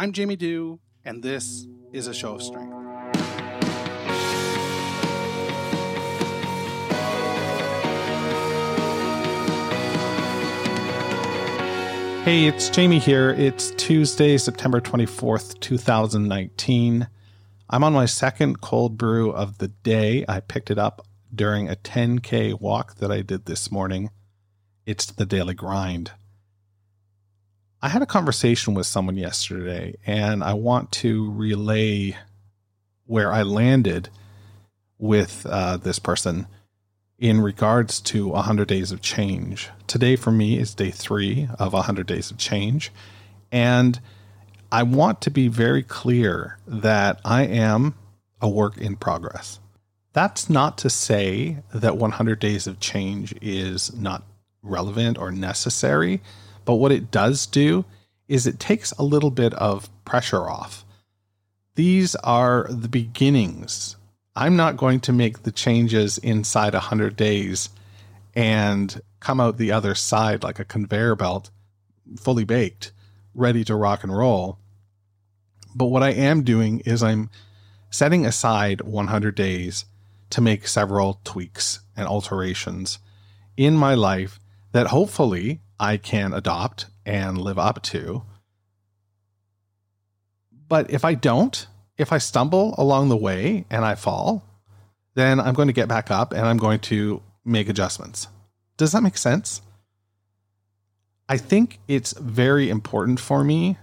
I'm Jamie Dew, and this is a show of strength. Hey, it's Jamie here. It's Tuesday, September 24th, 2019. I'm on my second cold brew of the day. I picked it up during a 10K walk that I did this morning. It's the daily grind. I had a conversation with someone yesterday, and I want to relay where I landed with uh, this person in regards to 100 days of change. Today for me is day three of 100 days of change. And I want to be very clear that I am a work in progress. That's not to say that 100 days of change is not relevant or necessary, but what it does do is it takes a little bit of pressure off. These are the beginnings I'm not going to make the changes inside 100 days and come out the other side like a conveyor belt, fully baked, ready to rock and roll. But what I am doing is I'm setting aside 100 days to make several tweaks and alterations in my life that hopefully I can adopt and live up to. But if I don't, if I stumble along the way and I fall, then I'm going to get back up and I'm going to make adjustments. Does that make sense? I think it's very important for me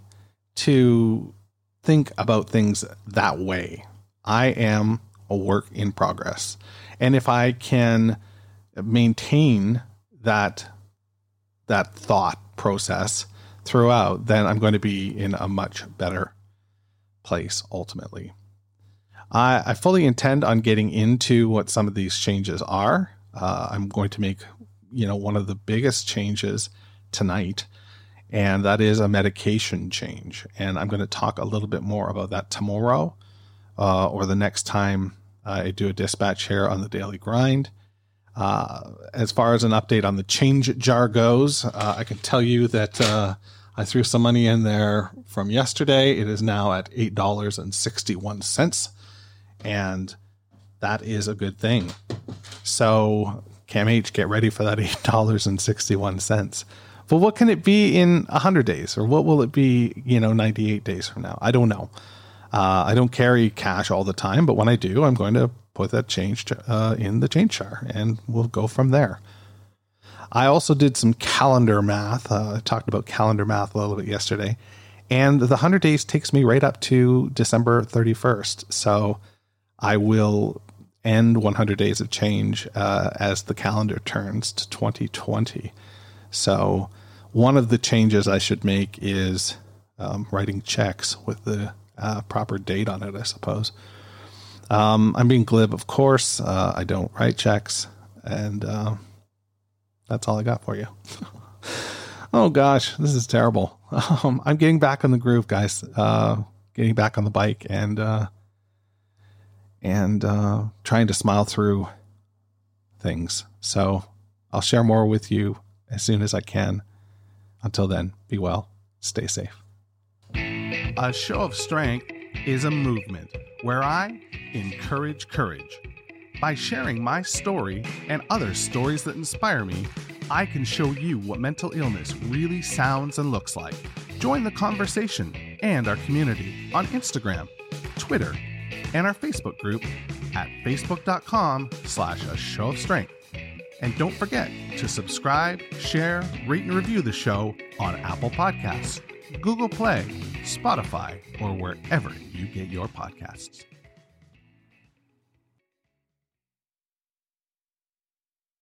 to think about things that way. I am a work in progress. And if I can maintain that that thought process throughout, then I'm going to be in a much better place ultimately. I, I fully intend on getting into what some of these changes are. Uh, I'm going to make, you know, one of the biggest changes tonight, and that is a medication change. And I'm going to talk a little bit more about that tomorrow uh, or the next time I do a dispatch here on the daily grind. Uh, as far as an update on the change jar goes, uh, I can tell you that uh, I threw some money in there from yesterday. It is now at $8.61. And that is a good thing. So, CAMH, get ready for that $8.61. But what can it be in 100 days? Or what will it be, you know, 98 days from now? I don't know. Uh, I don't carry cash all the time, but when I do, I'm going to put that change uh, in the change jar and we'll go from there. I also did some calendar math. Uh, I talked about calendar math a little bit yesterday. And the 100 days takes me right up to December 31st. So I will end 100 days of change uh, as the calendar turns to 2020. So one of the changes I should make is um, writing checks with the uh, proper date on it, I suppose. Um, I'm being glib, of course. Uh, I don't write checks. And uh, that's all I got for you. oh gosh, this is terrible. Um, I'm getting back on the groove, guys. Uh, getting back on the bike and uh, and uh, trying to smile through things. So I'll share more with you as soon as I can. Until then, be well, stay safe. A show of strength is a movement where I encourage courage by sharing my story and other stories that inspire me, I can show you what mental illness really sounds and looks like. Join the conversation and our community on Instagram, Twitter, and our Facebook group at facebook.com slash a show of strength. And don't forget to subscribe, share, rate, and review the show on Apple Podcasts, Google Play, Spotify, or wherever you get your podcasts.